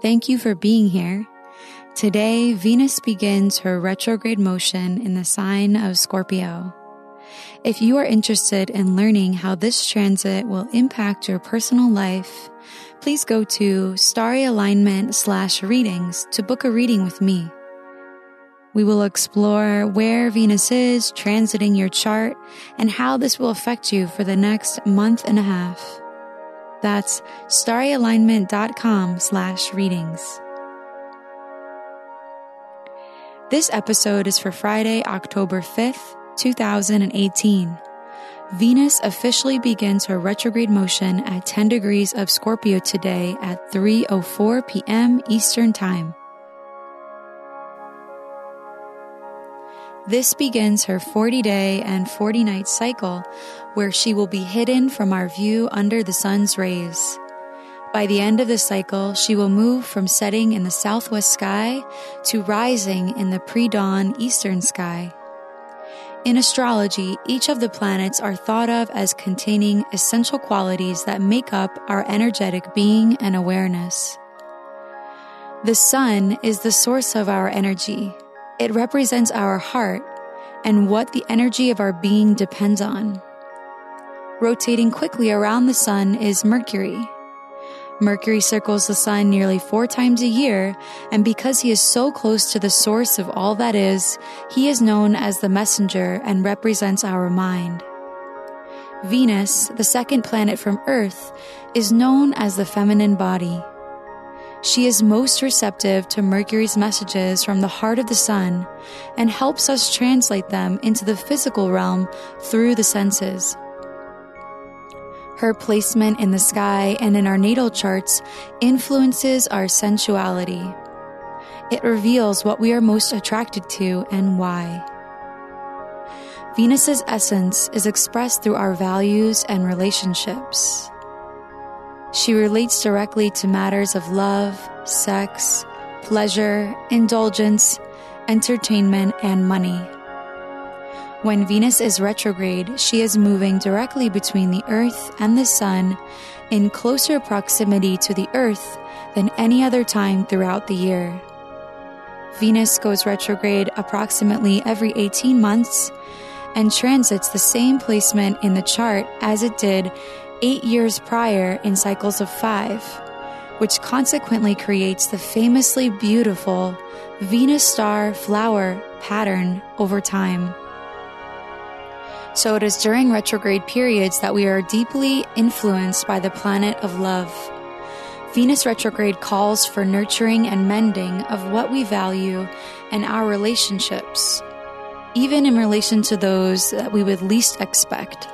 Thank you for being here. Today, Venus begins her retrograde motion in the sign of Scorpio. If you are interested in learning how this transit will impact your personal life, please go to starry alignment slash readings to book a reading with me. We will explore where Venus is transiting your chart and how this will affect you for the next month and a half. That's starryalignment.com slash readings. This episode is for Friday, October 5th, 2018. Venus officially begins her retrograde motion at 10 degrees of Scorpio today at 3:04 p.m. Eastern Time. This begins her 40 day and 40 night cycle where she will be hidden from our view under the sun's rays. By the end of the cycle, she will move from setting in the southwest sky to rising in the pre dawn eastern sky. In astrology, each of the planets are thought of as containing essential qualities that make up our energetic being and awareness. The sun is the source of our energy, it represents our heart and what the energy of our being depends on. Rotating quickly around the sun is Mercury. Mercury circles the sun nearly four times a year, and because he is so close to the source of all that is, he is known as the messenger and represents our mind. Venus, the second planet from Earth, is known as the feminine body. She is most receptive to Mercury's messages from the heart of the sun and helps us translate them into the physical realm through the senses. Her placement in the sky and in our natal charts influences our sensuality. It reveals what we are most attracted to and why. Venus's essence is expressed through our values and relationships. She relates directly to matters of love, sex, pleasure, indulgence, entertainment, and money. When Venus is retrograde, she is moving directly between the Earth and the Sun in closer proximity to the Earth than any other time throughout the year. Venus goes retrograde approximately every 18 months and transits the same placement in the chart as it did eight years prior in cycles of five, which consequently creates the famously beautiful Venus star flower pattern over time. So it is during retrograde periods that we are deeply influenced by the planet of love. Venus retrograde calls for nurturing and mending of what we value and our relationships, even in relation to those that we would least expect.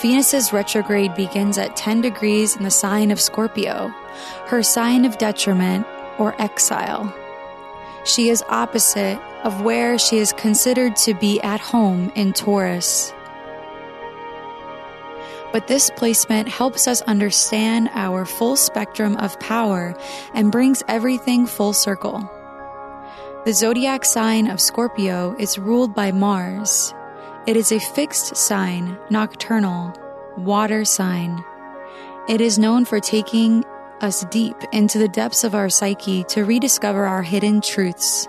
Venus's retrograde begins at 10 degrees in the sign of Scorpio, her sign of detriment or exile. She is opposite of where she is considered to be at home in Taurus. But this placement helps us understand our full spectrum of power and brings everything full circle. The zodiac sign of Scorpio is ruled by Mars, it is a fixed sign, nocturnal, water sign. It is known for taking us deep into the depths of our psyche to rediscover our hidden truths.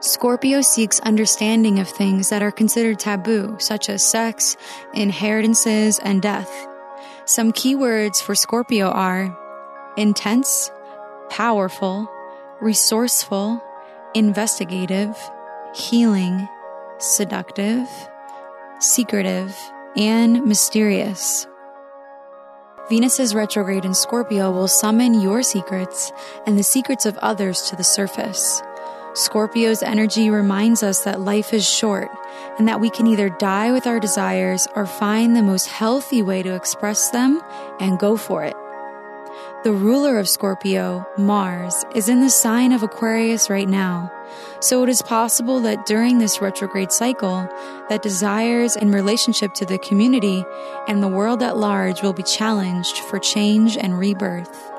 Scorpio seeks understanding of things that are considered taboo, such as sex, inheritances, and death. Some keywords for Scorpio are intense, powerful, resourceful, investigative, healing, seductive, secretive, and mysterious. Venus's retrograde in Scorpio will summon your secrets and the secrets of others to the surface. Scorpio's energy reminds us that life is short and that we can either die with our desires or find the most healthy way to express them and go for it. The ruler of Scorpio, Mars, is in the sign of Aquarius right now. So it is possible that during this retrograde cycle, that desires in relationship to the community and the world at large will be challenged for change and rebirth.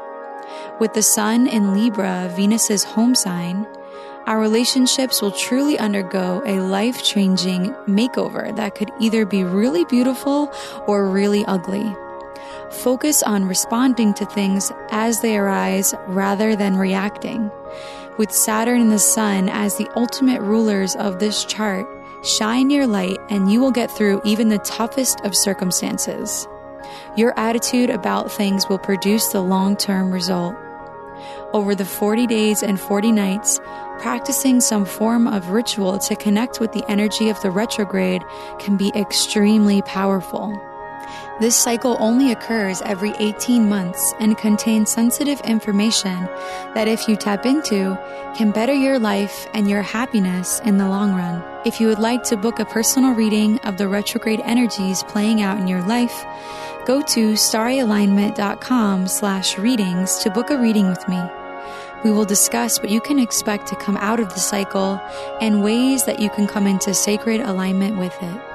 With the sun in Libra, Venus's home sign, our relationships will truly undergo a life changing makeover that could either be really beautiful or really ugly. Focus on responding to things as they arise rather than reacting. With Saturn and the Sun as the ultimate rulers of this chart, shine your light and you will get through even the toughest of circumstances. Your attitude about things will produce the long term result. Over the 40 days and 40 nights, practicing some form of ritual to connect with the energy of the retrograde can be extremely powerful. This cycle only occurs every 18 months and contains sensitive information that, if you tap into, can better your life and your happiness in the long run. If you would like to book a personal reading of the retrograde energies playing out in your life, go to starryalignment.com slash readings to book a reading with me. We will discuss what you can expect to come out of the cycle and ways that you can come into sacred alignment with it.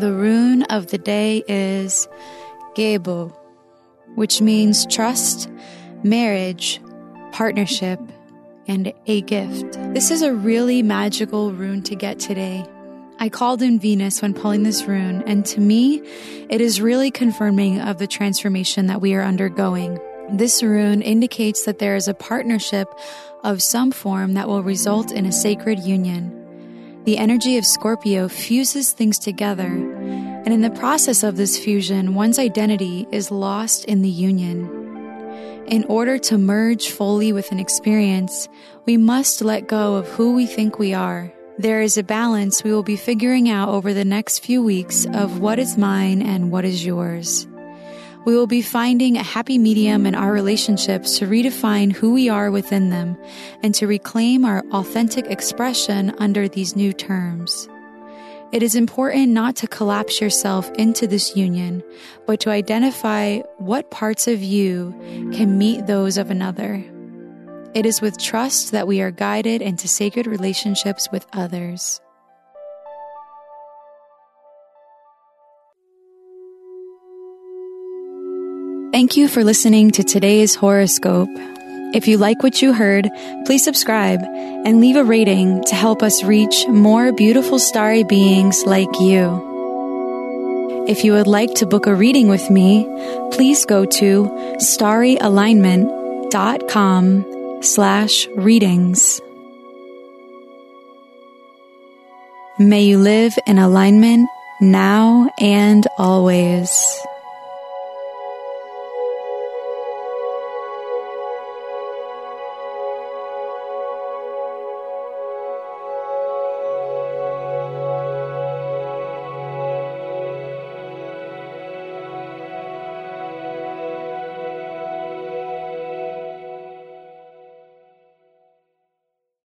The rune of the day is Gebo, which means trust, marriage, partnership, and a gift. This is a really magical rune to get today. I called in Venus when pulling this rune, and to me, it is really confirming of the transformation that we are undergoing. This rune indicates that there is a partnership of some form that will result in a sacred union. The energy of Scorpio fuses things together, and in the process of this fusion, one's identity is lost in the union. In order to merge fully with an experience, we must let go of who we think we are. There is a balance we will be figuring out over the next few weeks of what is mine and what is yours. We will be finding a happy medium in our relationships to redefine who we are within them and to reclaim our authentic expression under these new terms. It is important not to collapse yourself into this union, but to identify what parts of you can meet those of another. It is with trust that we are guided into sacred relationships with others. Thank you for listening to today's horoscope. If you like what you heard, please subscribe and leave a rating to help us reach more beautiful starry beings like you. If you would like to book a reading with me, please go to starryalignment.com slash readings. May you live in alignment now and always.